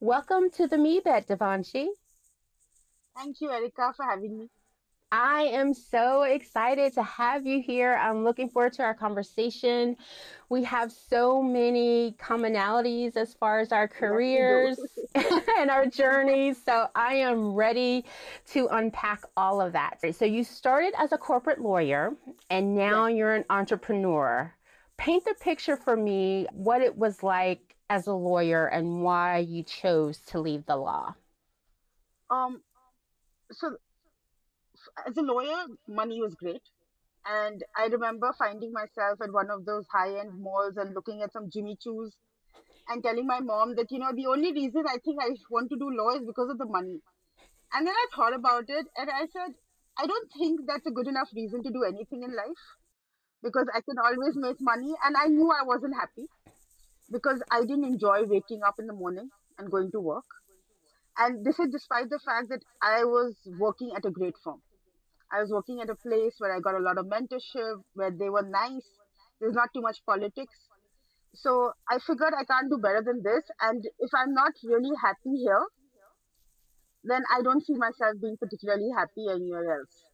Welcome to the MeBet, Devanshi. Thank you, Erica, for having me. I am so excited to have you here. I'm looking forward to our conversation. We have so many commonalities as far as our careers and our journeys. So I am ready to unpack all of that. So you started as a corporate lawyer and now you're an entrepreneur. Paint the picture for me what it was like as a lawyer and why you chose to leave the law. Um so as a lawyer, money was great. And I remember finding myself at one of those high end malls and looking at some Jimmy Choos and telling my mom that, you know, the only reason I think I want to do law is because of the money. And then I thought about it and I said, I don't think that's a good enough reason to do anything in life because I can always make money. And I knew I wasn't happy because I didn't enjoy waking up in the morning and going to work. And this is despite the fact that I was working at a great firm. I was working at a place where I got a lot of mentorship, where they were nice. There's not too much politics. So I figured I can't do better than this. And if I'm not really happy here, then I don't see myself being particularly happy anywhere else.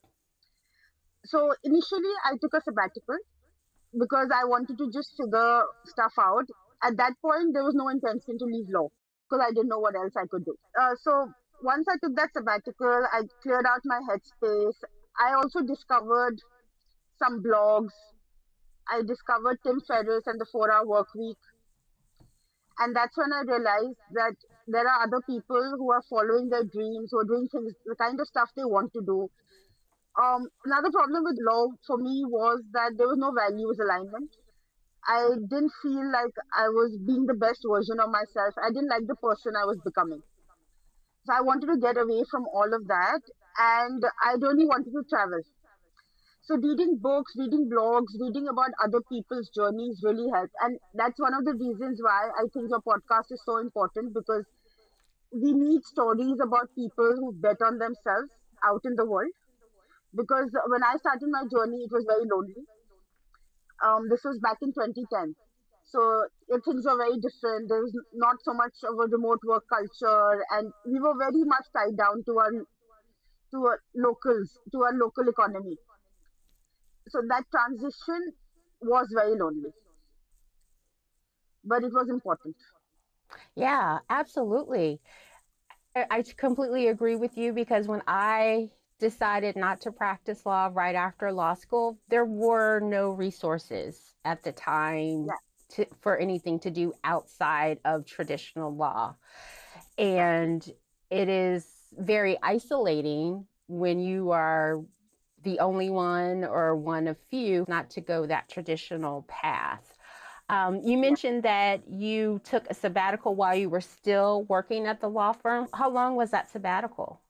So initially, I took a sabbatical because I wanted to just figure stuff out. At that point, there was no intention to leave law because I didn't know what else I could do. Uh, so once I took that sabbatical, I cleared out my headspace. I also discovered some blogs. I discovered Tim Ferriss and the Four Hour Work Week, and that's when I realized that there are other people who are following their dreams, who are doing things, the kind of stuff they want to do. Um, another problem with law for me was that there was no values alignment. I didn't feel like I was being the best version of myself. I didn't like the person I was becoming. So I wanted to get away from all of that and I really wanted to travel. So reading books, reading blogs, reading about other people's journeys really helped. And that's one of the reasons why I think your podcast is so important because we need stories about people who bet on themselves out in the world. Because when I started my journey, it was very lonely. Um, this was back in 2010. So things were very different. There was not so much of a remote work culture, and we were very much tied down to our to our locals, to our local economy. So that transition was very lonely, but it was important. Yeah, absolutely. I completely agree with you because when I decided not to practice law right after law school, there were no resources at the time yeah. to, for anything to do outside of traditional law. And it is very isolating when you are the only one or one of few not to go that traditional path. Um, you mentioned that you took a sabbatical while you were still working at the law firm. How long was that sabbatical?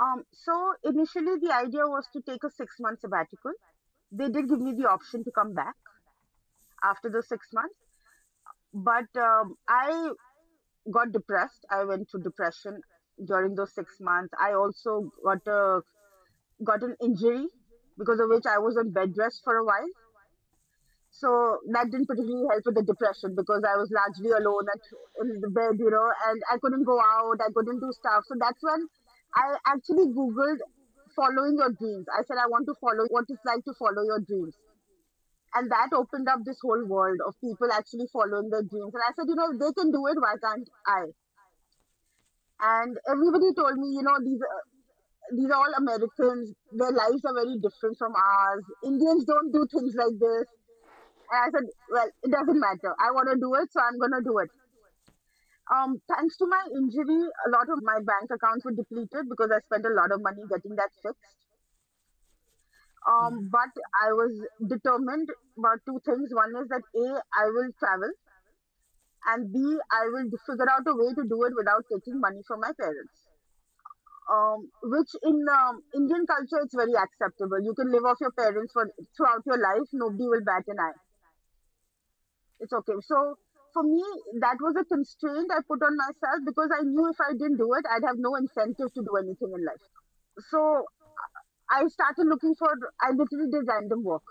Um, so initially the idea was to take a six month sabbatical. They did give me the option to come back after the six months, but um, I got depressed. I went through depression during those six months. I also got a got an injury because of which I was on bed rest for a while. So that didn't particularly help with the depression because I was largely alone at in the bed, you know, and I couldn't go out, I couldn't do stuff. So that's when I actually googled following your dreams. I said I want to follow what it's like to follow your dreams. And that opened up this whole world of people actually following their dreams. And I said, you know, they can do it, why can't I? and everybody told me, you know, these are, these are all Americans. Their lives are very different from ours. Indians don't do things like this. And I said, well, it doesn't matter. I want to do it, so I'm going to do it. Um, thanks to my injury, a lot of my bank accounts were depleted because I spent a lot of money getting that fixed. Um, mm. but I was determined about two things. One is that A, I will travel and B, I will figure out a way to do it without taking money from my parents. Um, which in um, Indian culture it's very acceptable. You can live off your parents for throughout your life. Nobody will bat an eye. It's okay. So for me, that was a constraint I put on myself because I knew if I didn't do it, I'd have no incentive to do anything in life. So I started looking for. I literally did random work.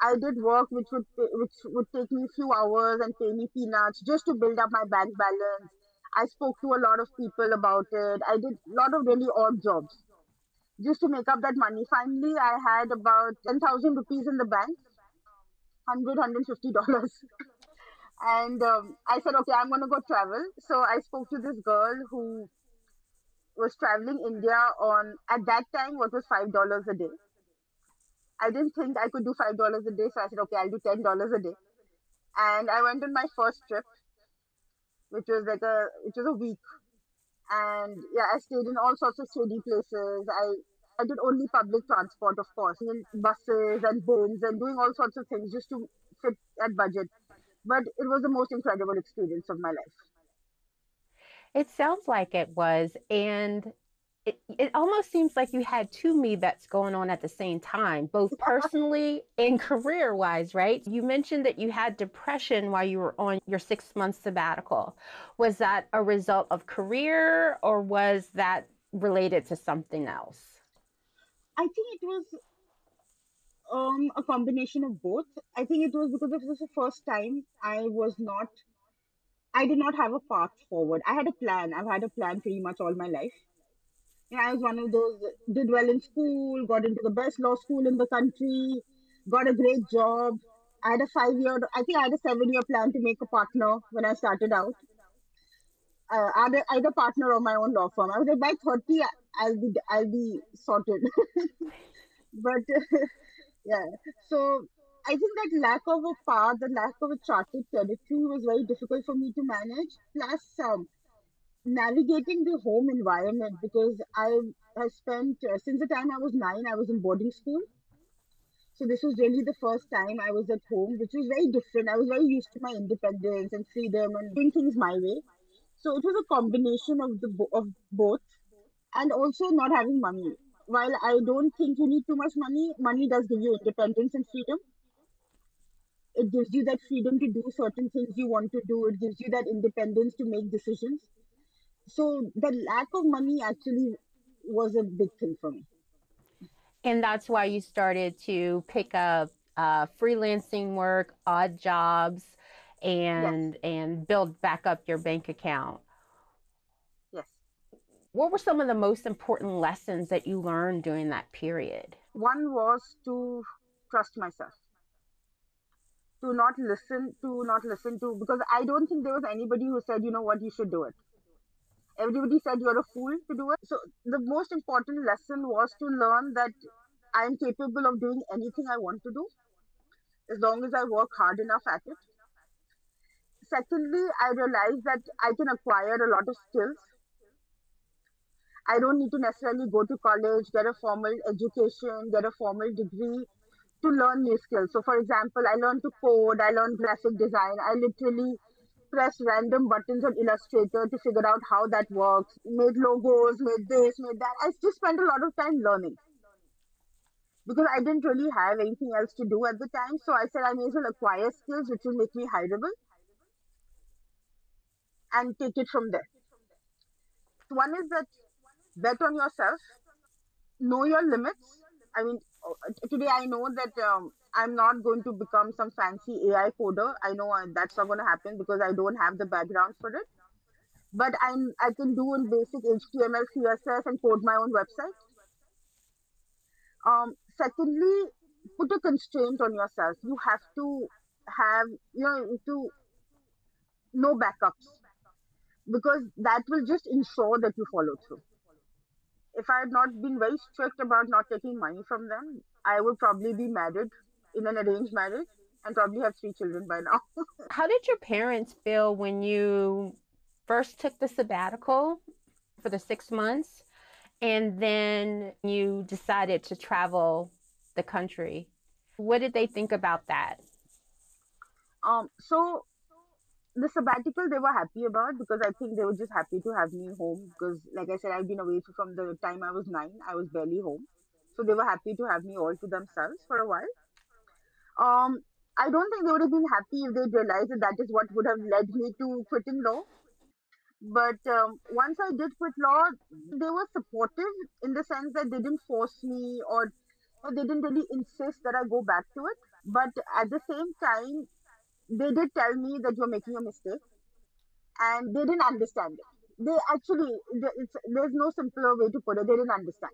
I did work which would which would take me a few hours and pay me peanuts just to build up my bank balance. I spoke to a lot of people about it. I did a lot of really odd jobs just to make up that money. Finally, I had about 10,000 rupees in the bank, 100, $150. And um, I said, okay, I'm going to go travel. So I spoke to this girl who was traveling India on, at that time, what was $5 a day. I didn't think I could do $5 a day. So I said, okay, I'll do $10 a day. And I went on my first trip, which was like a, which was a week. And yeah, I stayed in all sorts of shady places. I, I did only public transport, of course, in buses and boats and doing all sorts of things just to fit at budget. But it was the most incredible experience of my life. It sounds like it was. And it, it almost seems like you had two me that's going on at the same time, both personally and career wise, right? You mentioned that you had depression while you were on your six month sabbatical. Was that a result of career or was that related to something else? I think it was um, a combination of both. I think it was because it was the first time I was not, I did not have a path forward. I had a plan. I've had a plan pretty much all my life. And I was one of those did well in school, got into the best law school in the country, got a great job. I had a five year, I think I had a seven year plan to make a partner when I started out. Uh, either, either partner or my own law firm. I was like, by 30, I'll be, I'll be sorted. but yeah, so I think that lack of a path, the lack of a charted territory was very difficult for me to manage. Plus, um, navigating the home environment because I have spent uh, since the time I was nine, I was in boarding school. So this was really the first time I was at home, which was very different. I was very used to my independence and freedom and doing things my way. So it was a combination of the of both, and also not having money. While I don't think you need too much money, money does give you independence and freedom. It gives you that freedom to do certain things you want to do. It gives you that independence to make decisions so the lack of money actually was a big thing for me and that's why you started to pick up uh, freelancing work odd jobs and yes. and build back up your bank account what were some of the most important lessons that you learned during that period one was to trust myself to not listen to not listen to because i don't think there was anybody who said you know what you should do it everybody said you're a fool to do it. So the most important lesson was to learn that I am capable of doing anything I want to do as long as I work hard enough at it. Secondly, I realized that I can acquire a lot of skills. I don't need to necessarily go to college, get a formal education, get a formal degree to learn new skills. So, for example, I learned to code, I learned graphic design. I literally press random buttons on Illustrator to figure out how that works, made logos, made this, made that. I just spent a lot of time learning because I didn't really have anything else to do at the time. So I said I may as well acquire skills which will make me hireable and take it from there. One is that bet on yourself, know your limits. I mean, today I know that um, I'm not going to become some fancy AI coder. I know that's not going to happen because I don't have the background for it. But I I can do in basic HTML, CSS, and code my own website. Um, secondly, put a constraint on yourself. You have to have you know to no backups because that will just ensure that you follow through. If I had not been very strict about not taking money from them, I would probably be married in an arranged marriage and probably have three children by now. How did your parents feel when you first took the sabbatical for the six months and then you decided to travel the country? What did they think about that? Um, so the sabbatical they were happy about because I think they were just happy to have me home because like I said I've been away from the time I was nine I was barely home so they were happy to have me all to themselves for a while um, I don't think they would have been happy if they realized that that is what would have led me to quitting law. But um, once I did quit law, they were supportive in the sense that they didn't force me or, or they didn't really insist that I go back to it. But at the same time, they did tell me that you're making a mistake and they didn't understand it. They actually, there's no simpler way to put it. They didn't understand.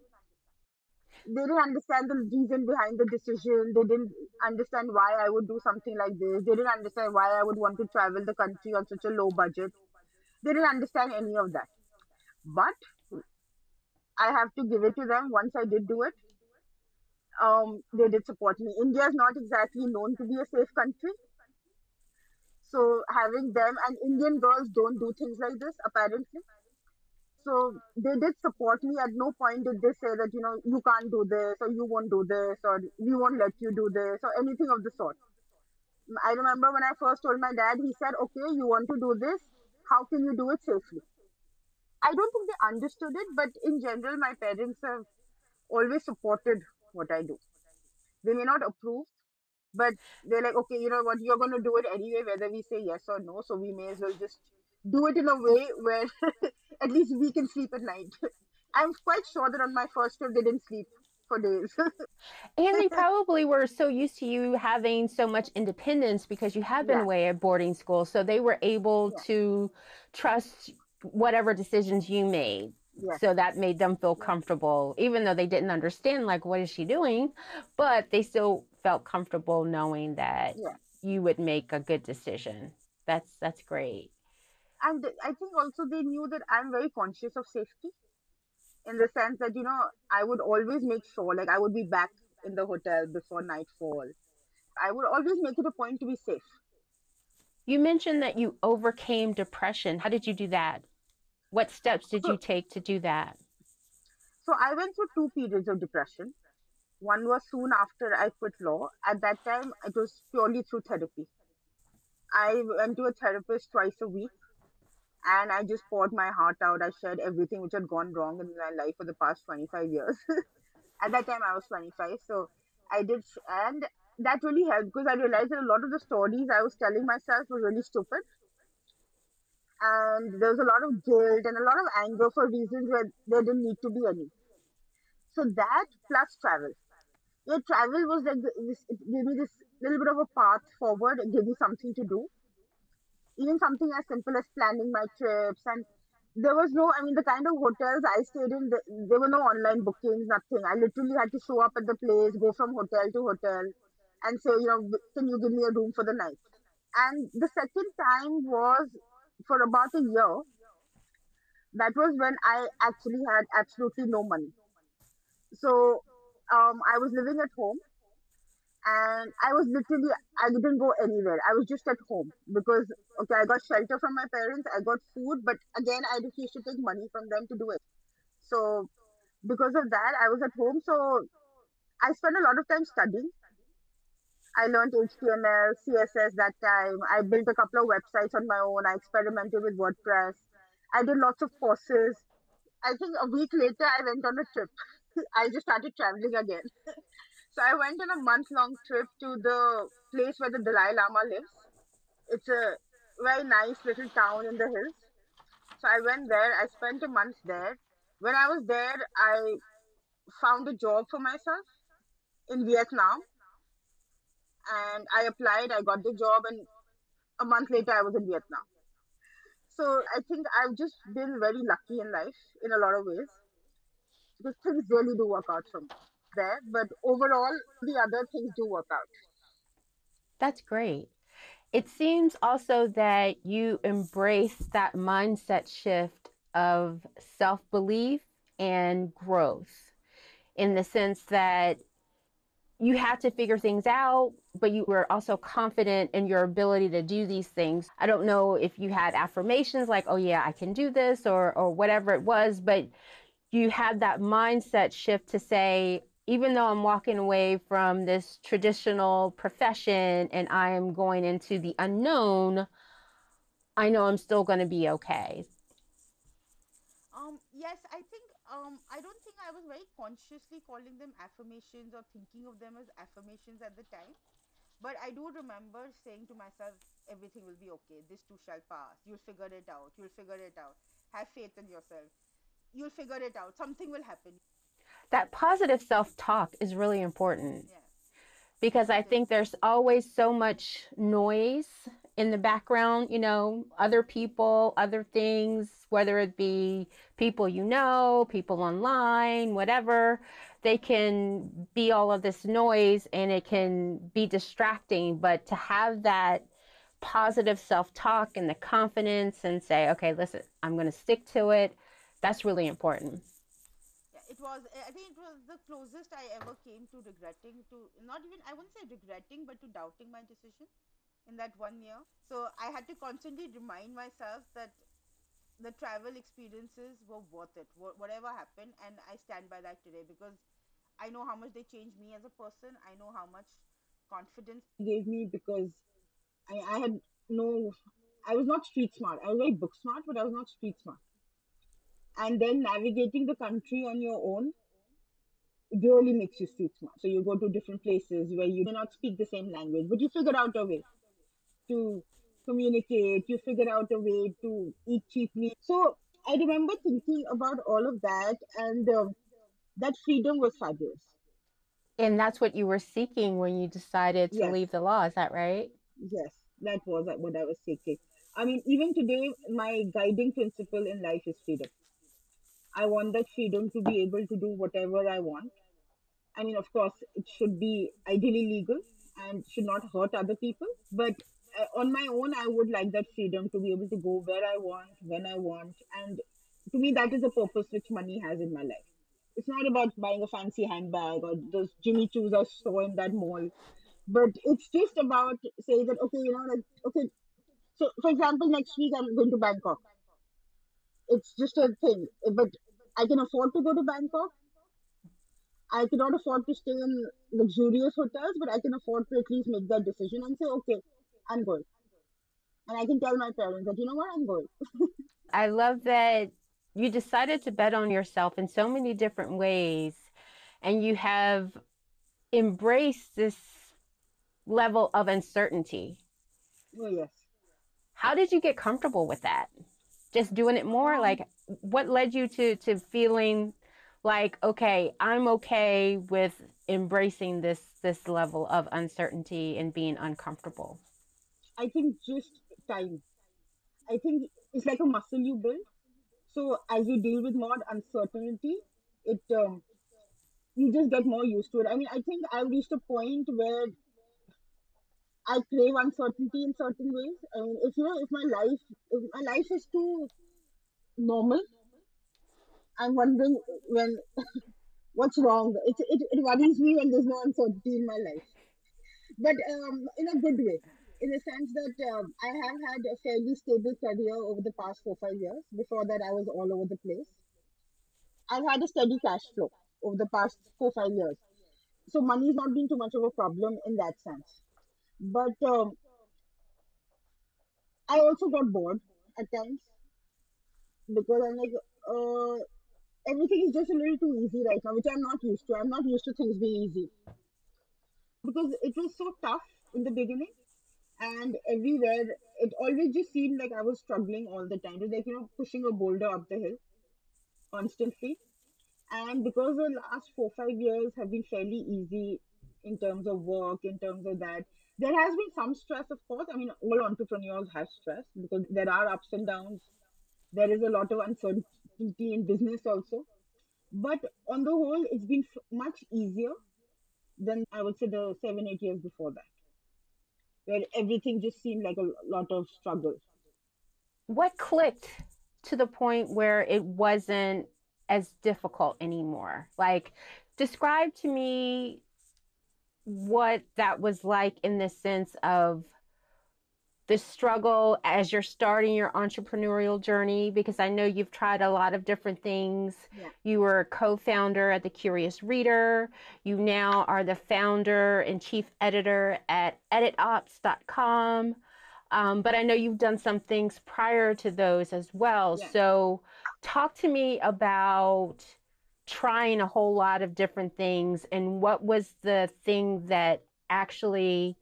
They didn't understand the reason behind the decision. They didn't understand why I would do something like this. They didn't understand why I would want to travel the country on such a low budget. They didn't understand any of that. But I have to give it to them. Once I did do it, um, they did support me. India is not exactly known to be a safe country. So having them and Indian girls don't do things like this apparently. So they did support me. At no point did they say that you know you can't do this or you won't do this or we won't let you do this or anything of the sort. I remember when I first told my dad, he said, "Okay, you want to do this? How can you do it safely?" I don't think they understood it, but in general, my parents have always supported what I do. They may not approve, but they're like, okay, you know what, you're going to do it anyway, whether we say yes or no. So we may as well just do it in a way where at least we can sleep at night. I'm quite sure that on my first trip, they didn't sleep for days. and they probably were so used to you having so much independence because you have been yeah. away at boarding school. So they were able yeah. to trust whatever decisions you made. Yes. So that made them feel comfortable, even though they didn't understand, like, what is she doing? But they still felt comfortable knowing that yes. you would make a good decision. That's that's great. And I think also they knew that I'm very conscious of safety in the sense that, you know, I would always make sure, like, I would be back in the hotel before nightfall. I would always make it a point to be safe. You mentioned that you overcame depression. How did you do that? What steps did you take to do that? So I went through two periods of depression. One was soon after I quit law. At that time, it was purely through therapy. I went to a therapist twice a week and I just poured my heart out. I shared everything which had gone wrong in my life for the past 25 years. At that time, I was 25. So I did, and that really helped because I realized that a lot of the stories I was telling myself were really stupid and there was a lot of guilt and a lot of anger for reasons where there didn't need to be any. So that plus travel. Yeah, travel was like this, it gave me this little bit of a path forward, it gave me something to do. Even something as simple as planning my trips and there was no, I mean, the kind of hotels I stayed in, there were no online bookings, nothing. I literally had to show up at the place, go from hotel to hotel, and say, you know, can you give me a room for the night? And the second time was for about a year, that was when I actually had absolutely no money. So um, I was living at home and I was literally, I didn't go anywhere. I was just at home because, okay, I got shelter from my parents, I got food, but again, I refused to take money from them to do it. So because of that, I was at home. So I spent a lot of time studying I learned HTML, CSS that time. I built a couple of websites on my own. I experimented with WordPress. I did lots of courses. I think a week later, I went on a trip. I just started traveling again. so I went on a month long trip to the place where the Dalai Lama lives. It's a very nice little town in the hills. So I went there. I spent a month there. When I was there, I found a job for myself in Vietnam and I applied, I got the job, and a month later I was in Vietnam. So I think I've just been very lucky in life in a lot of ways because things really do work out from there. But overall, the other things do work out. That's great. It seems also that you embrace that mindset shift of self belief and growth in the sense that you have to figure things out, but you were also confident in your ability to do these things. I don't know if you had affirmations like, oh, yeah, I can do this or, or whatever it was, but you had that mindset shift to say, even though I'm walking away from this traditional profession and I am going into the unknown, I know I'm still going to be okay. Um, yes, I think um, I don't think I was very consciously calling them affirmations or thinking of them as affirmations at the time. But I do remember saying to myself, everything will be okay. This too shall pass. You'll figure it out. You'll figure it out. Have faith in yourself. You'll figure it out. Something will happen. That positive self talk is really important. Yeah. Because I think there's always so much noise in the background, you know, other people, other things, whether it be people you know, people online, whatever, they can be all of this noise and it can be distracting. But to have that positive self talk and the confidence and say, okay, listen, I'm going to stick to it, that's really important it was i think it was the closest i ever came to regretting to not even i wouldn't say regretting but to doubting my decision in that one year so i had to constantly remind myself that the travel experiences were worth it whatever happened and i stand by that today because i know how much they changed me as a person i know how much confidence gave me because i, I had no i was not street smart i was very book smart but i was not street smart and then navigating the country on your own really makes you street smart. So you go to different places where you do not speak the same language, but you figure out a way to communicate, you figure out a way to eat cheaply. So I remember thinking about all of that, and uh, that freedom was fabulous. And that's what you were seeking when you decided to yes. leave the law, is that right? Yes, that was what I was seeking. I mean, even today, my guiding principle in life is freedom. I want that freedom to be able to do whatever I want. I mean, of course, it should be ideally legal and should not hurt other people. But uh, on my own, I would like that freedom to be able to go where I want, when I want. And to me, that is the purpose which money has in my life. It's not about buying a fancy handbag or those Jimmy Choos I saw in that mall. But it's just about saying that, okay, you know, like, okay. So, for example, next week I'm going to Bangkok it's just a thing. But I can afford to go to Bangkok. I cannot afford to stay in luxurious hotels, but I can afford to at least make that decision and say, okay, I'm going. And I can tell my parents that, you know what, I'm going. I love that you decided to bet on yourself in so many different ways and you have embraced this level of uncertainty. Oh, yes. How did you get comfortable with that? just doing it more? Like, what led you to to feeling like, okay, I'm okay with embracing this this level of uncertainty and being uncomfortable? I think just time. I think it's like a muscle you build. So as you deal with more uncertainty, it um, you just get more used to it. I mean, I think I've reached a point where I crave uncertainty in certain ways. I mean, if you know, if my life, if my life is too normal, I'm wondering when what's wrong. It, it it worries me when there's no uncertainty in my life, but um, in a good way, in the sense that um, I have had a fairly stable career over the past four five years. Before that, I was all over the place. I've had a steady cash flow over the past four five years, so money is not been too much of a problem in that sense but um, I also got bored at times because I'm like, uh, everything is just a little too easy right now, which I'm not used to. I'm not used to things being easy because it was so tough in the beginning, and everywhere it always just seemed like I was struggling all the time. It was like you know pushing a boulder up the hill constantly, and because the last four five years have been fairly easy in terms of work, in terms of that there has been some stress, of course. I mean, all entrepreneurs have stress because there are ups and downs. There is a lot of uncertainty in business also. But on the whole, it's been much easier than I would say the seven, eight years before that, where everything just seemed like a lot of struggle. What clicked to the point where it wasn't as difficult anymore? Like, describe to me what that was like in the sense of the struggle as you're starting your entrepreneurial journey because I know you've tried a lot of different things. Yeah. You were a co-founder at the Curious Reader. You now are the founder and chief editor at editops.com. Um, but I know you've done some things prior to those as well. Yeah. So talk to me about trying a whole lot of different things and what was the thing that actually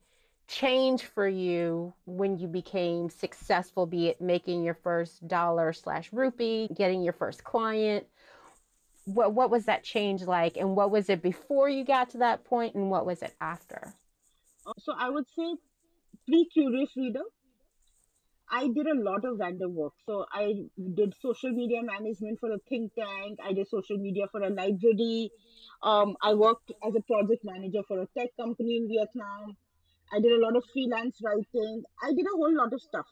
changed for you when you became successful be it making your first dollar slash rupee getting your first client what what was that change like and what was it before you got to that point and what was it after uh, so i would say pre curious reader I did a lot of random work. So I did social media management for a think tank. I did social media for a library. Um, I worked as a project manager for a tech company in Vietnam. I did a lot of freelance writing. I did a whole lot of stuff.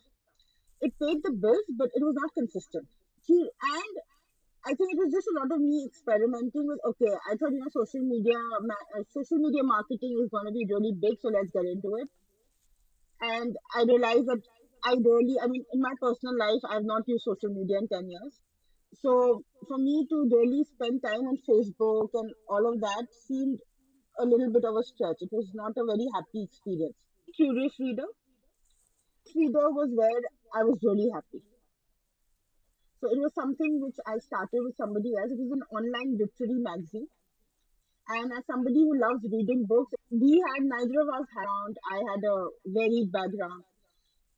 It paid the bills, but it was not consistent. See, and I think it was just a lot of me experimenting with. Okay, I thought you know social media, ma- uh, social media marketing is going to be really big, so let's get into it. And I realized that I really, I mean, in my personal life, I've not used social media in ten years. So for me to really spend time on Facebook and all of that seemed a little bit of a stretch. It was not a very happy experience. Curious Reader. Reader was where I was really happy. So it was something which I started with somebody else. It was an online literary magazine. And as somebody who loves reading books, we had neither of us around. I had a varied background.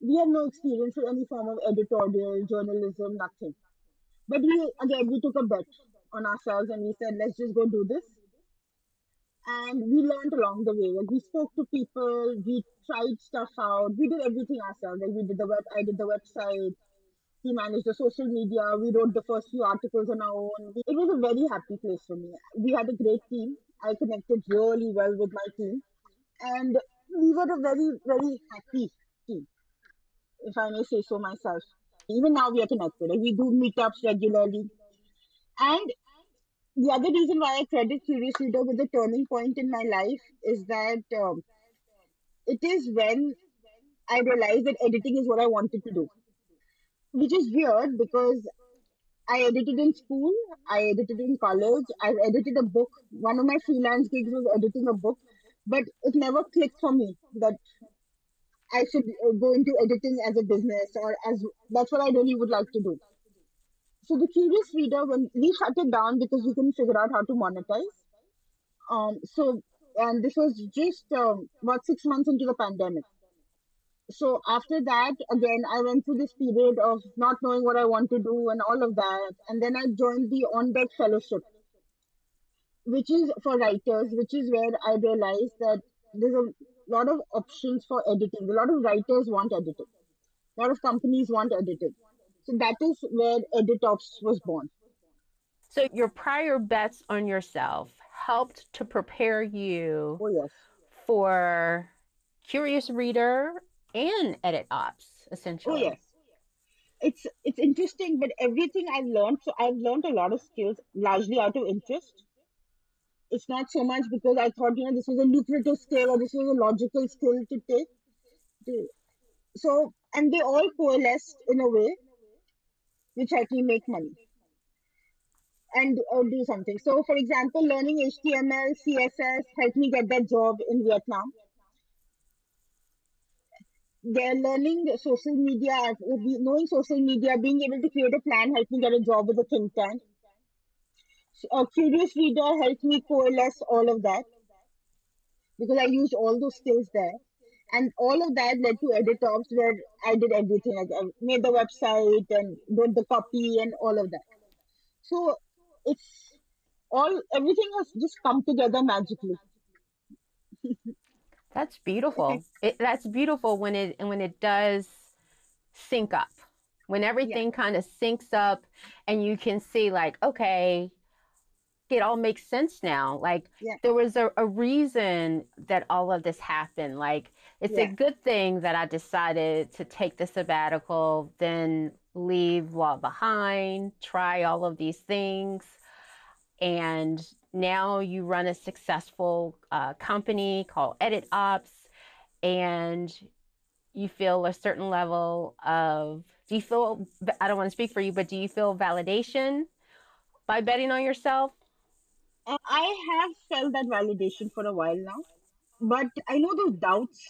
We had no experience with any form of editorial, journalism, nothing. But we again we took a bet on ourselves and we said, let's just go do this. And we learned along the way. Like we spoke to people, we tried stuff out, we did everything ourselves. Like we did the web I did the website, he managed the social media. We wrote the first few articles on our own. It was a very happy place for me. We had a great team. I connected really well with my team. And we were a very, very happy team, if I may say so myself. Even now we are connected. Like, we do meetups regularly. And the other reason why I credit Curious Reader with a turning point in my life is that um, it is when I realized that editing is what I wanted to do which is weird because I edited in school, I edited in college, I've edited a book. One of my freelance gigs was editing a book, but it never clicked for me that I should uh, go into editing as a business or as that's what I really would like to do. So the curious reader, when we shut it down because we couldn't figure out how to monetize. Um, so and this was just um, about six months into the pandemic. So after that again i went through this period of not knowing what i want to do and all of that and then i joined the on deck fellowship which is for writers which is where i realized that there's a lot of options for editing. A lot of writers want editing. A lot of companies want editing so that is where editops was born So your prior bets on yourself helped to prepare you oh yes for Curious Reader and Edit Ops, essentially. oh essentially. yes it's it's interesting but everything i've learned so i've learned a lot of skills largely out of interest it's not so much because I thought, you know, this was a lucrative skill or this was a logical skill to take. So, and they all coalesced in a way which helped me make money and uh, do something. So, for example, learning HTML, CSS helped me get that job in Vietnam. They're learning social media, uh, knowing social media, being able to create a plan helped me get a job with a think tank. A curious reader helped me coalesce all of that because I used all those skills there. And all of that led to edit ops where I did everything. Like I made the website and wrote the copy and all of that. So it's all everything has just come together magically. That's beautiful. It, that's beautiful when it and when it does sync up. When Yeah, everything kind of syncs up and you can see like, okay, it all makes sense now. Like yeah, there was a, a reason that all of this happened. Like it's a good thing that I decided to take the sabbatical, then leave law behind, try all of these things. And now you run a successful uh, company called Edit Ops, and you feel a certain level of, do you feel, I don't want to speak for you, but do you feel validation by betting on yourself? Uh, I have felt that validation for a while now, but I know those doubts,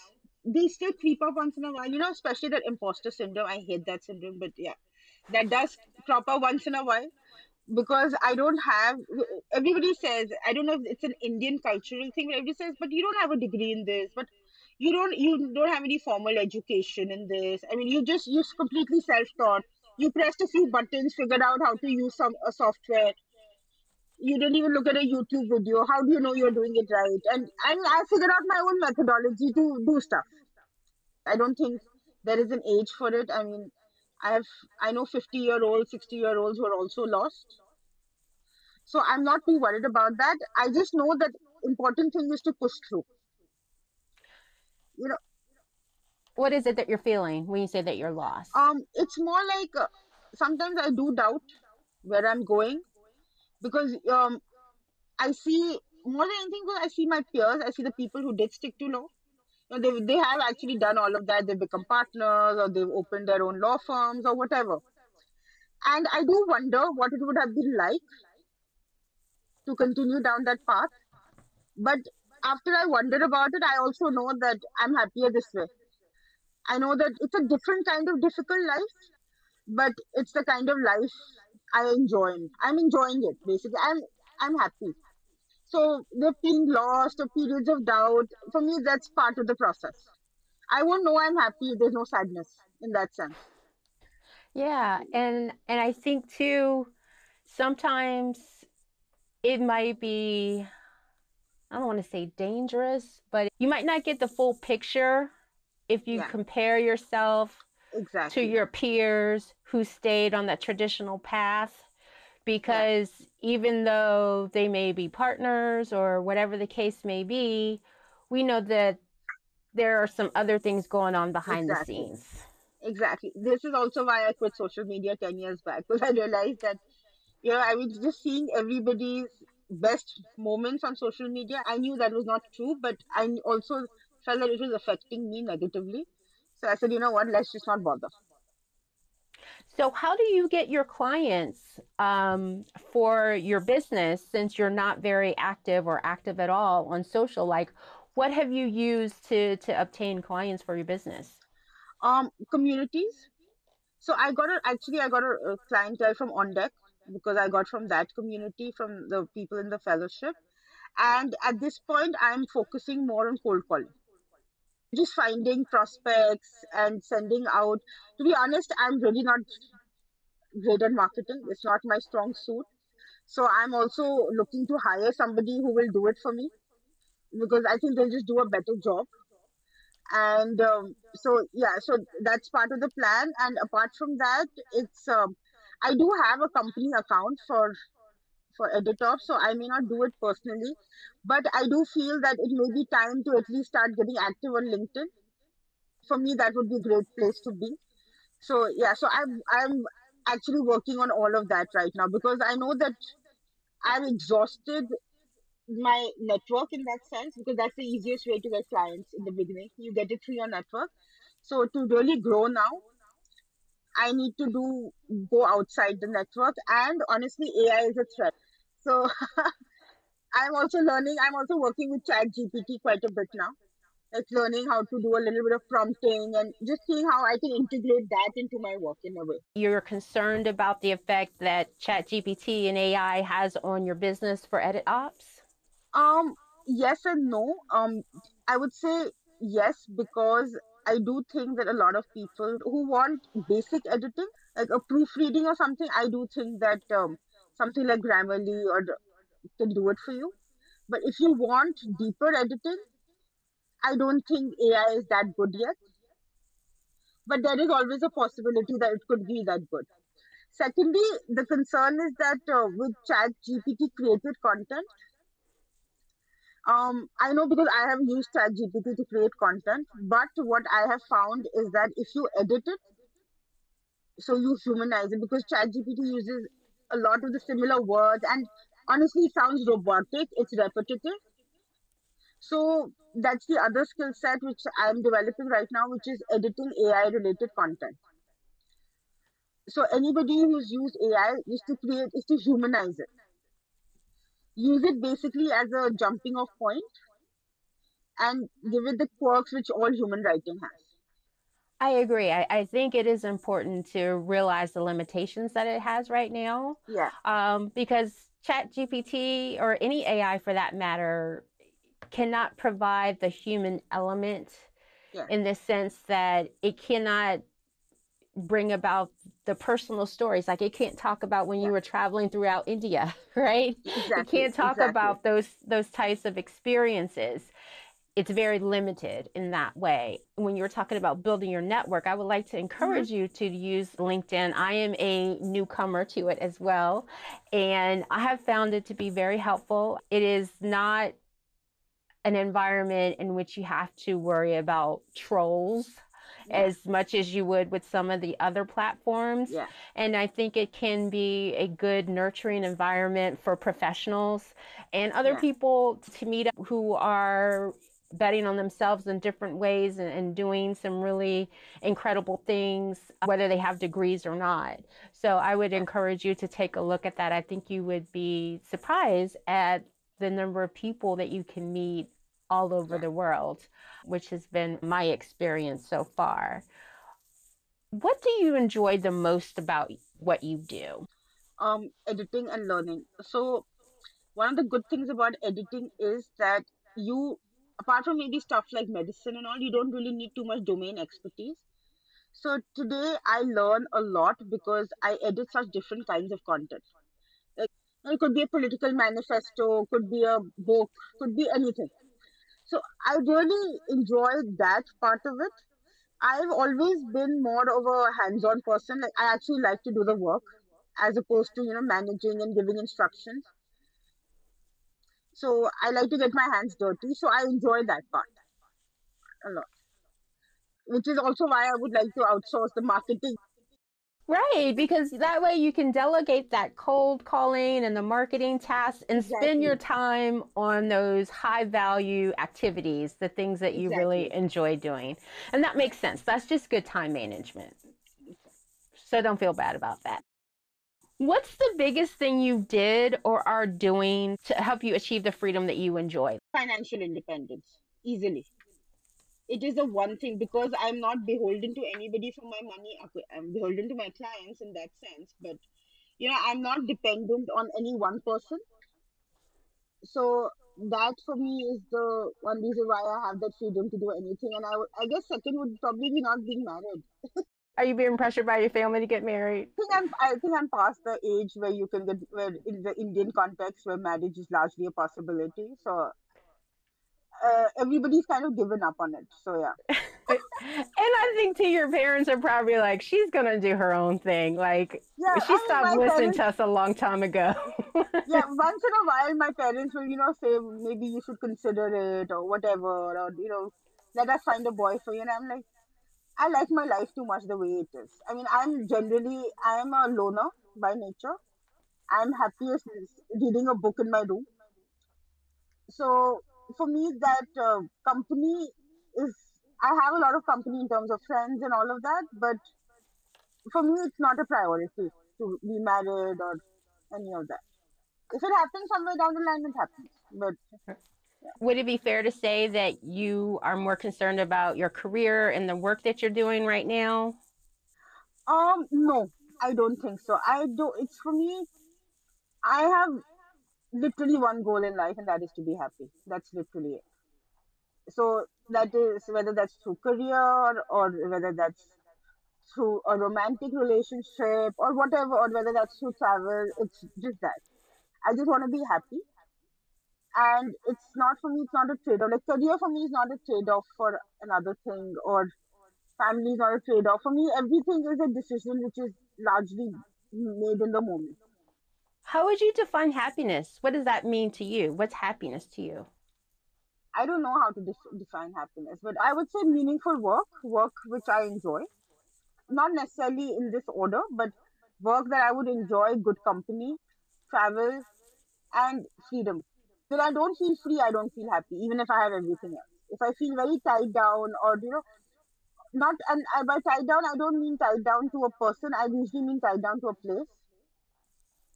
they still creep up once in a while, you know, especially that imposter syndrome. I hate that syndrome, but yeah, that does crop up once in a while because I don't have, everybody says, I don't know if it's an Indian cultural thing, but everybody says, but you don't have a degree in this, but you don't, you don't have any formal education in this. I mean, you just, you're completely self-taught. You pressed a few buttons, figured out how to use some a software you didn't even look at a YouTube video. How do you know you're doing it right? And and I figured out my own methodology to do stuff. I don't think there is an age for it. I mean, I have I know 50 year olds, 60 year olds who are also lost. So I'm not too worried about that. I just know that important thing is to push through. You know, What is it that you're feeling when you say that you're lost? um, it's more like uh, sometimes I do doubt where I'm going because um, I see more than anything, because I see my peers, I see the people who did stick to law. You know, they they have actually done all of that. They've become partners or they've opened their own law firms or whatever. And I do wonder what it would have been like to continue down that path. But after I wondered about it, I also know that I'm happier this way. I know that it's a different kind of difficult life, but it's the kind of life I enjoy. I'm enjoying it basically. I'm I'm happy. So the feeling lost or periods of doubt, for me, that's part of the process. I won't know I'm happy if there's no sadness in that sense. Yeah, and and I think too sometimes it might be I don't want to say dangerous, but you might not get the full picture if you Yeah, compare yourself exactly. to your peers who stayed on that traditional path Yeah, because even though they may be partners or whatever the case may be, we know that there are some other things going on behind the scenes. Exactly. This is also why I quit social media 10 years back because I realized that, you know, I was just seeing everybody's best moments on social media. I knew that was not true, but I also felt that it was affecting me negatively. So I said, you know what, let's just not bother. So, how do you get your clients um, for your business since you're not very active or active at all on social? Like, what have you used to to obtain clients for your business? Um, communities. So I got a, actually I got a, a clientele from On Deck because I got from that community, from the people in the fellowship. And at this point, I'm focusing more on cold calling. Just finding prospects and sending out. To be honest, I'm really not great at marketing. It's not my strong suit. So I'm also looking to hire somebody who will do it for me because I think they'll just do a better job. And um, so yeah, so that's part of the plan. And apart from that, it's um, I do have a company account for for Editop, so I may not do it personally, but I do feel that it may be time to at least start getting active on LinkedIn. For me, that would be a great place to be So yeah, so I'm I'm actually working on all of that right now because I know that I've exhausted my network in that sense because that's the easiest way to get clients in the beginning. You get it through your network. So to really grow now, I need to do go outside the network and honestly AI is a threat. So I'm also learning, I'm also working with ChatGPT quite a bit now. Like learning how to do a little bit of prompting and just seeing how I can integrate that into my work in a way. You're concerned about the effect that ChatGPT and AI has on your business for Edit Ops? Um, yes and no. Um, I would say yes because I do think that a lot of people who want basic editing, like a proofreading or something, I do think that um, something like Grammarly or can do it for you. But if you want deeper editing, I don't think AI is that good yet. But there is always a possibility that it could be that good. Secondly, the concern is that uh, with Chat GPT created content, Um, I know because I have used ChatGPT to create content, but what I have found is that if you edit it, so you humanize it, because ChatGPT uses a lot of the similar words, and honestly, it sounds robotic, it's repetitive. So that's the other skill set which I'm developing right now, which is editing AI related content. So anybody who's used AI is to create, is to humanize it. Use it basically as a jumping off point and give it the quirks which all human writing has. I agree. I, I think it is important to realize the limitations that it has right now Yeah, um, because ChatGPT or any AI for that matter cannot provide the human element yeah, in the sense that it cannot bring about the personal stories. Like it can't talk about when you were traveling throughout India, right? It can't talk exactly. about those those types of experiences. it's very limited in that way. When you're talking about building your network, I would like to encourage mm-hmm. you to use LinkedIn. I am a newcomer to it as well, and I have found it to be very helpful. It is not an environment in which you have to worry about trolls yeah. as much as you would with some of the other platforms. Yeah. And I think it can be a good nurturing environment for professionals and other yeah. people to meet up who are betting on themselves in different ways and, and, doing some really incredible things, whether they have degrees or not. So I would encourage you to take a look at that. I think you would be surprised at the number of people that you can meet all over the world, which has been my experience so far. What do you enjoy the most about what you do? Um, editing and learning. So, one of the good things about editing is that you, apart from maybe stuff like medicine and all, you don't really need too much domain expertise. So, today I learn a lot because I edit such different kinds of content. It could be a political manifesto, could be a book, could be anything. So I really enjoyed that part of it. I've always been more of a hands-on person. Like I actually like to do the work as opposed to, you know, managing and giving instructions. So I like to get my hands dirty. So I enjoy that part a lot. Which is also why I would like to outsource the marketing Right, because that way you can delegate that cold calling and the marketing tasks and exactly. spend your time on those high value activities, the things that you exactly. really enjoy doing. And that makes sense. That's just good time management. So don't feel bad about that. What's the biggest thing you did or are doing to help you achieve the freedom that you enjoy? Financial independence, easily it is the one thing because I'm not beholden to anybody for my money. I'm beholden to my clients in that sense, but you know, I'm not dependent on any one person. So that for me is the one reason why I have that freedom to do anything. And I, I guess second would probably be not being married. Are you being pressured by your family to get married? I think I'm, I think I'm past the age where you can get, where in the Indian context, where marriage is largely a possibility. So uh, everybody's kind of given up on it. So yeah. and I think to your parents are probably like, she's gonna do her own thing. Like yeah, she I stopped listening parents, to us a long time ago. yeah, once in a while, my parents will, you know, say maybe you should consider it or whatever, or you know, let us find a boy for you. And I'm like, I like my life too much the way it is. I mean, I'm generally I'm a loner by nature. I'm happiest reading a book in my room. So for me that uh, company is I have a lot of company in terms of friends and all of that, but for me it's not a priority to be married or any of that. If it happens somewhere down the line, it happens. But yeah. would it be fair to say that you are more concerned about your career and the work that you're doing right now? Um, no, I don't think so. I do. It's for me. I have literally one goal in life, and that is to be happy. That's literally it. So that is whether that's through career or whether that's through a romantic relationship or whatever, or whether that's through travel. It's just that. I just want to be happy. And it's not for me, it's not a trade off. Like career for me is not a trade off for another thing, or family is not a trade off. For me, everything is a decision which is largely made in the moment. How would you define happiness? What does that mean to you? What's happiness to you? I don't know how to def- define happiness, but I would say meaningful work, work which I enjoy. Not necessarily in this order, but work that I would enjoy, good company, travel, and freedom. When I don't feel free, I don't feel happy, even if I have everything else. If I feel very tied down, or you know, not and by tied down, I don't mean tied down to a person. I usually mean tied down to a place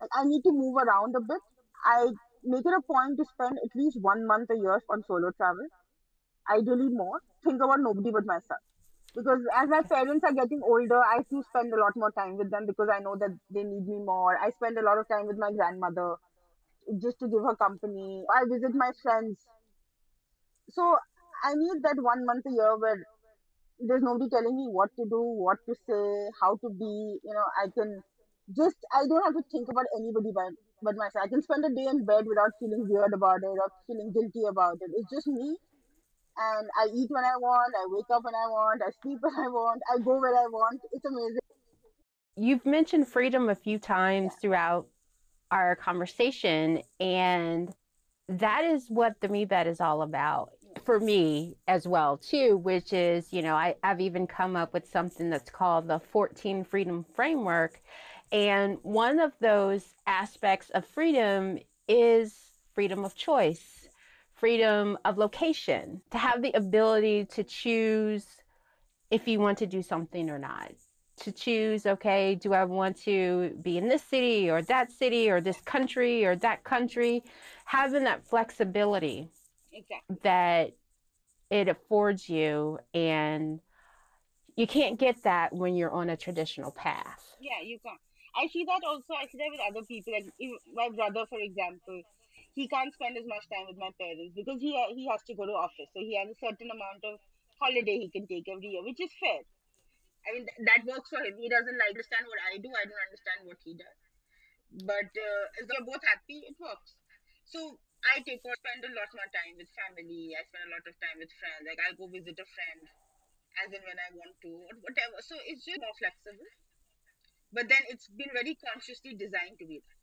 I need to move around a bit. I make it a point to spend at least one month a year on solo travel. Ideally more. Think about nobody but myself. Because as my parents are getting older, I do spend a lot more time with them because I know that they need me more. I spend a lot of time with my grandmother just to give her company. I visit my friends. So I need that one month a year where there's nobody telling me what to do, what to say, how to be. You know, I can just I don't have to think about anybody but but myself. I can spend a day in bed without feeling weird about it or feeling guilty about it. It's just me and I eat when I want, I wake up when I want, I sleep when I want, I go where I want. It's amazing. You've mentioned freedom a few times Yeah. throughout our conversation, and that is what the MeBet is all about for me as well too which is you know I, i've even come up with something that's called the 14 freedom framework and one of those aspects of freedom is freedom of choice freedom of location to have the ability to choose if you want to do something or not to choose okay do i want to be in this city or that city or this country or that country having that flexibility Exactly. that it affords you and you can't get that when you're on a traditional path Yeah, you can't. I see that also. I see that with other people. Like if my brother, for example, he can't spend as much time with my parents because he he has to go to office. So he has a certain amount of holiday he can take every year, which is fair. I mean, th- that works for him. He doesn't like understand what I do. I don't understand what he does. But uh, as we're both happy, it works. So I take or spend a lot more time with family. I spend a lot of time with friends. Like I'll go visit a friend as and when I want to, whatever. So it's just more flexible. But then it's been very consciously designed to be that.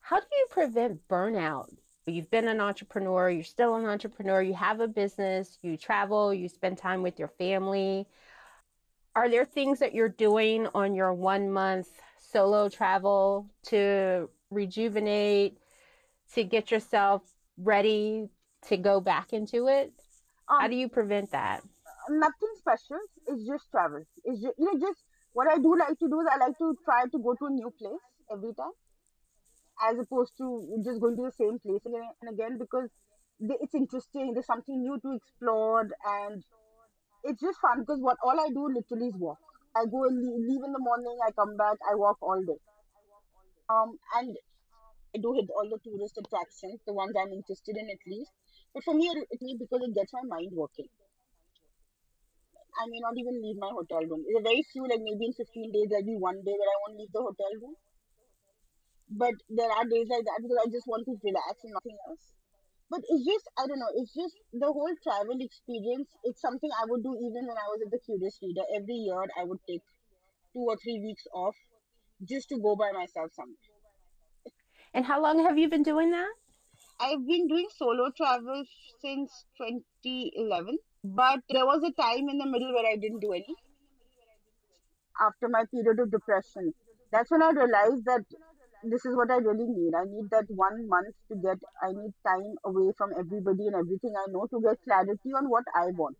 how do you prevent burnout you've been an entrepreneur you're still an entrepreneur you have a business you travel you spend time with your family are there things that you're doing on your one month solo travel to rejuvenate to get yourself ready to go back into it how Um, do you prevent that nothing special. It's just travel. It's just, you know, just what I do like to do is I like to try to go to a new place every time, as opposed to just going to the same place again and again because it's interesting. There's something new to explore, and it's just fun because what all I do literally is walk. I go and leave, leave in the morning. I come back. I walk all day. Um, and I do hit all the tourist attractions, the ones I'm interested in at least. But for me, it, it because it gets my mind working. I may not even leave my hotel room. There are very few, like maybe in 15 days, there'll be one day where I won't leave the hotel room. But there are days like that because I just want to relax and nothing else. But it's just, I don't know, it's just the whole travel experience. It's something I would do even when I was at the Curious Reader. Every year, I would take two or three weeks off just to go by myself somewhere. and how long have you been doing that I've been doing solo travel since 2011, but there was a time in the middle where I didn't do any after my period of depression. That's when I realized that this is what I really need. I need that one month to get, I need time away from everybody and everything I know to get clarity on what I want.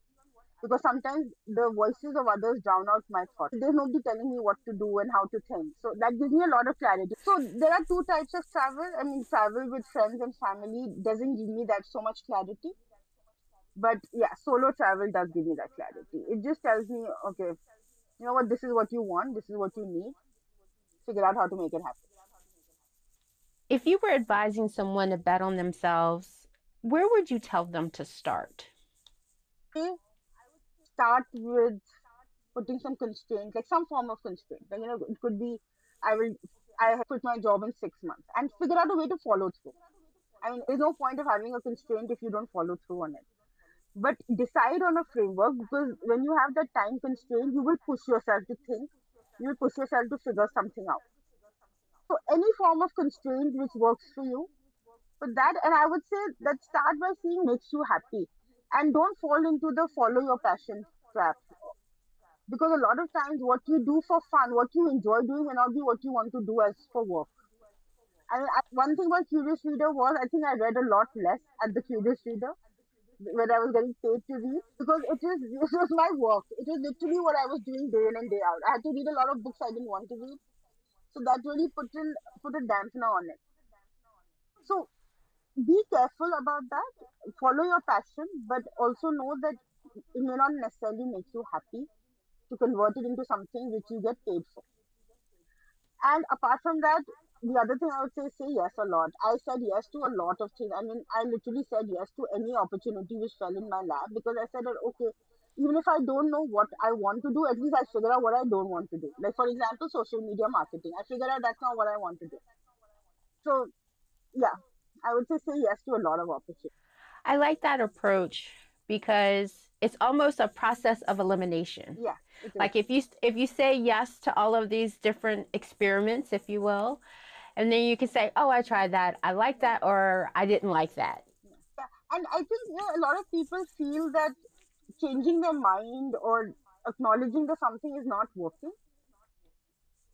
Because sometimes the voices of others drown out my thoughts. There's nobody telling me what to do and how to think. So that gives me a lot of clarity. So there are two types of travel. I mean, travel with friends and family doesn't give me that so much clarity. But yeah, solo travel does give me that clarity. It just tells me, okay, you know what, this is what you want, this is what you need. Figure out how to make it happen. if you were advising someone to bet on themselves where would you tell them to start start with putting some constraint like some form of constraint. Like, you know, it could be I will I have quit my job in six months and figure out a way to follow through. I mean, there's no point of having a constraint if you don't follow through on it. But decide on a framework because when you have that time constraint, you will push yourself to think, you will push yourself to figure something out. So any form of constraint which works for you, but that and I would say that start by seeing makes you happy. And don't fall into the follow your passion trap because a lot of times what you do for fun, what you enjoy doing may not be what you want to do as for work. I mean, one thing about Curious Reader was I think I read a lot less at the Curious Reader when I was getting paid to read because it was it was my work. It was literally what I was doing day in and day out. I had to read a lot of books I didn't want to read, so that really put in put a dampener on it. So be careful about that. Follow your passion, but also know that it may not necessarily make you happy to convert it into something which you get paid for. And apart from that, the other thing I would say, say yes a lot. I said yes to a lot of things. I mean, I literally said yes to any opportunity which fell in my lap because I said that, okay, even if I don't know what I want to do, at least I figure out what I don't want to do. Like, for example, social media marketing. I figure out that's not what I want to do. So, yeah, I would say say yes to a lot of opportunities. I like that approach because it's almost a process of elimination. Yeah. Like if you if you say yes to all of these different experiments, if you will, and then you can say, "Oh, I tried that. I like that or I didn't like that." Yeah. And I think you know a lot of people feel that changing their mind or acknowledging that something is not working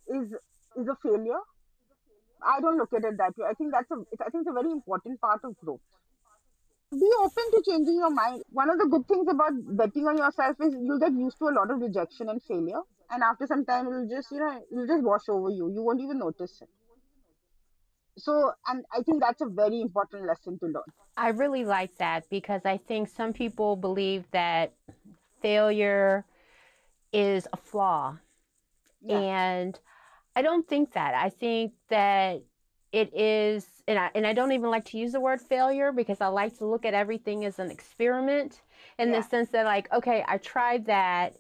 is is a failure. I don't look at it that way. I think that's a I think it's a very important part of growth. Be open to changing your mind. One of the good things about betting on yourself is you'll get used to a lot of rejection and failure. And after some time it'll just, you know, it'll just wash over you. You won't even notice it. So and I think that's a very important lesson to learn. I really like that because I think some people believe that failure is a flaw. Yeah. And I don't think that. I think that it is, and I, and I don't even like to use the word failure because I like to look at everything as an experiment in the sense that, like, okay, I tried that.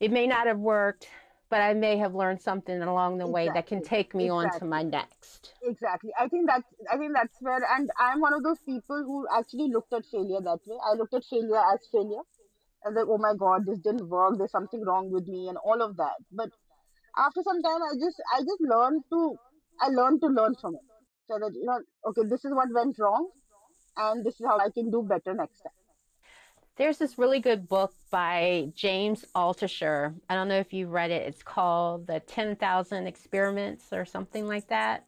It may not have worked, but I may have learned something along the way that can take me on to my next. Exactly. I think that's I think that's where and I'm one of those people who actually looked at failure that way. I looked at failure as failure. Was like, oh my God, this didn't work, there's something wrong with me and all of that. But after some time I just I just learned to I learned to learn from it. So that you know, okay, this is what went wrong and this is how I can do better next time. There's this really good book by James Altucher. I don't know if you've read it. It's called The 10,000 Experiments or something like that.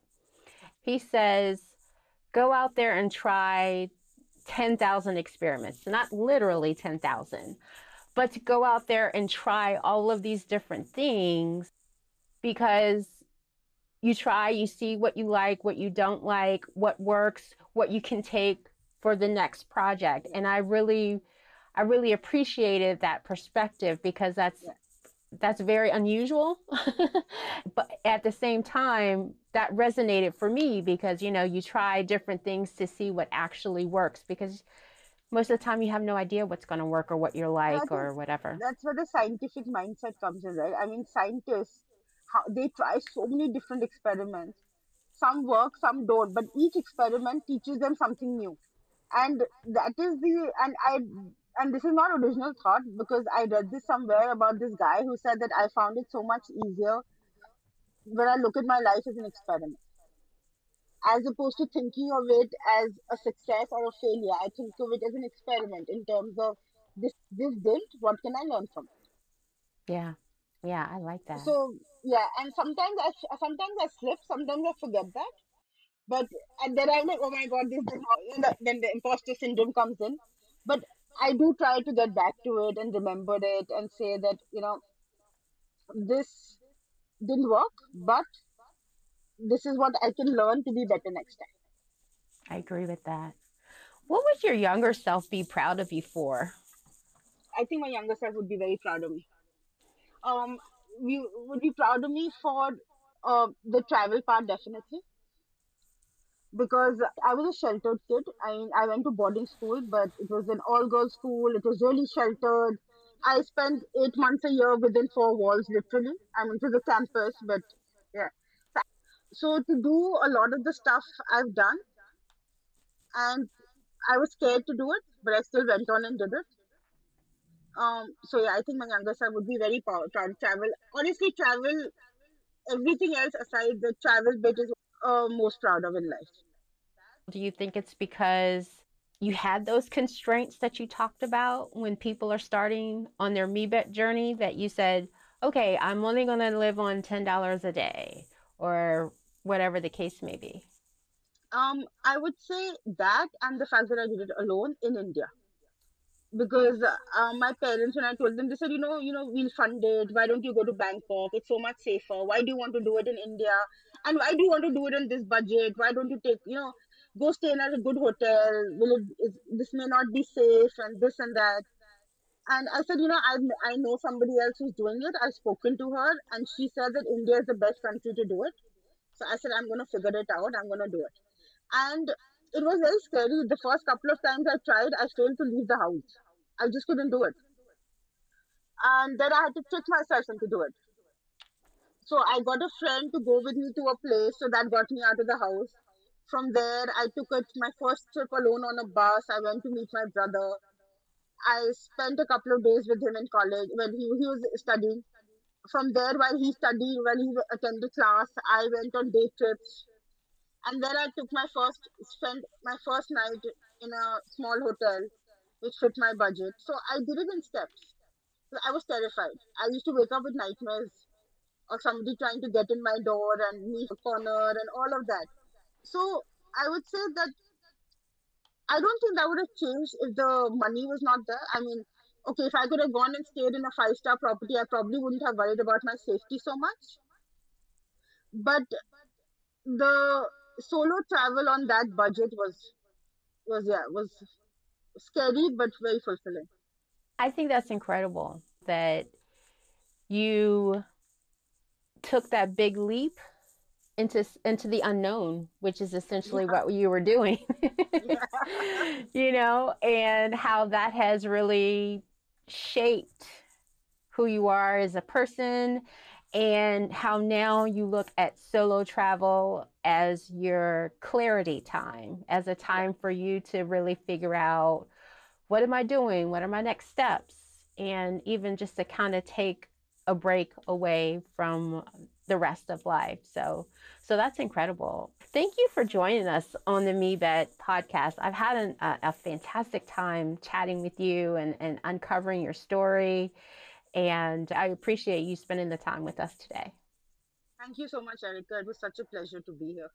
He says, go out there and try 10,000 experiments, not literally 10,000, but to go out there and try all of these different things because you try, you see what you like, what you don't like, what works, what you can take for the next project. And I really I really appreciated that perspective because that's Yeah. that's very unusual. but at the same time, that resonated for me because you know, you try different things to see what actually works because most of the time you have no idea what's going to work or what you're like think or whatever. that's where the scientific mindset comes in, right? I mean scientists how they try so many different experiments. Some work, some don't, but each experiment teaches them something new and that is the and i and this is not original thought because i read this somewhere about this guy who said that i found it so much easier when i look at my life as an experiment as opposed to thinking of it as a success or a failure i think of it as an experiment in terms of this this didn't what can i learn from it Yeah. Yeah, I like that. so yeah and sometimes i sometimes i slip sometimes i forget that but and then i'm like oh my god this is how you know, then the imposter syndrome comes in but i do try to get back to it and remember it and say that you know this didn't work but this is what i can learn to be better next time I agree with that. What would your younger self be proud of you for? i think my younger self would be very proud of me um you would be proud of me for uh, the travel part definitely because I was a sheltered kid. I mean, I went to boarding school, but it was an all-girls school. It was really sheltered. I spent eight months a year within four walls, literally. I mean, to the campus, but yeah. So to do a lot of the stuff I've done, and I was scared to do it, but I still went on and did it. Um, so yeah, I think my younger self would be very proud, to travel. Honestly, travel, everything else aside, the travel bit is uh, most proud of in life. Do you think it's because you had those constraints that you talked about when people are starting on their MeBet journey that you said, okay, I'm only going to live on $10 a day or whatever the case may be? Um, I would say that and the fact that I did it alone in India. Because uh, my parents, when I told them, they said, you know, you know, we'll fund it. Why don't you go to Bangkok? It's so much safer. Why do you want to do it in India? And why do you want to do it in this budget? Why don't you take, you know, go stay in a good hotel? Will it, is, this may not be safe and this and that. And I said, you know, I I know somebody else who's doing it. I've spoken to her, and she said that India is the best country to do it. So I said, I'm going to figure it out. I'm going to do it. And it was very scary. The first couple of times I tried, I failed to leave the house. I just couldn't do it. And then I had to trick myself into do it. So I got a friend to go with me to a place, so that got me out of the house. From there, I took it my first trip alone on a bus. I went to meet my brother, I spent a couple of days with him in college when he, he was studying. From there, while he studied, while he attended class, I went on day trips. And then I took my first, spent my first night in a small hotel, which fit my budget. So I did it in steps. I was terrified. I used to wake up with nightmares of somebody trying to get in my door and me a corner and all of that. So I would say that I don't think that would have changed if the money was not there. I mean, okay, if I could have gone and stayed in a five star property, I probably wouldn't have worried about my safety so much. But the solo travel on that budget was was yeah was scary but very fulfilling. I think that's incredible that you took that big leap into into the unknown, which is essentially yeah. what you were doing. you know, and how that has really shaped who you are as a person and how now you look at solo travel as your clarity time, as a time for you to really figure out what am I doing? What are my next steps? And even just to kind of take a break away from the rest of life. So, so that's incredible. Thank you for joining us on the MeBet podcast. I've had an, a, a fantastic time chatting with you and, and uncovering your story. And I appreciate you spending the time with us today. Thank you so much, Erica. It was such a pleasure to be here.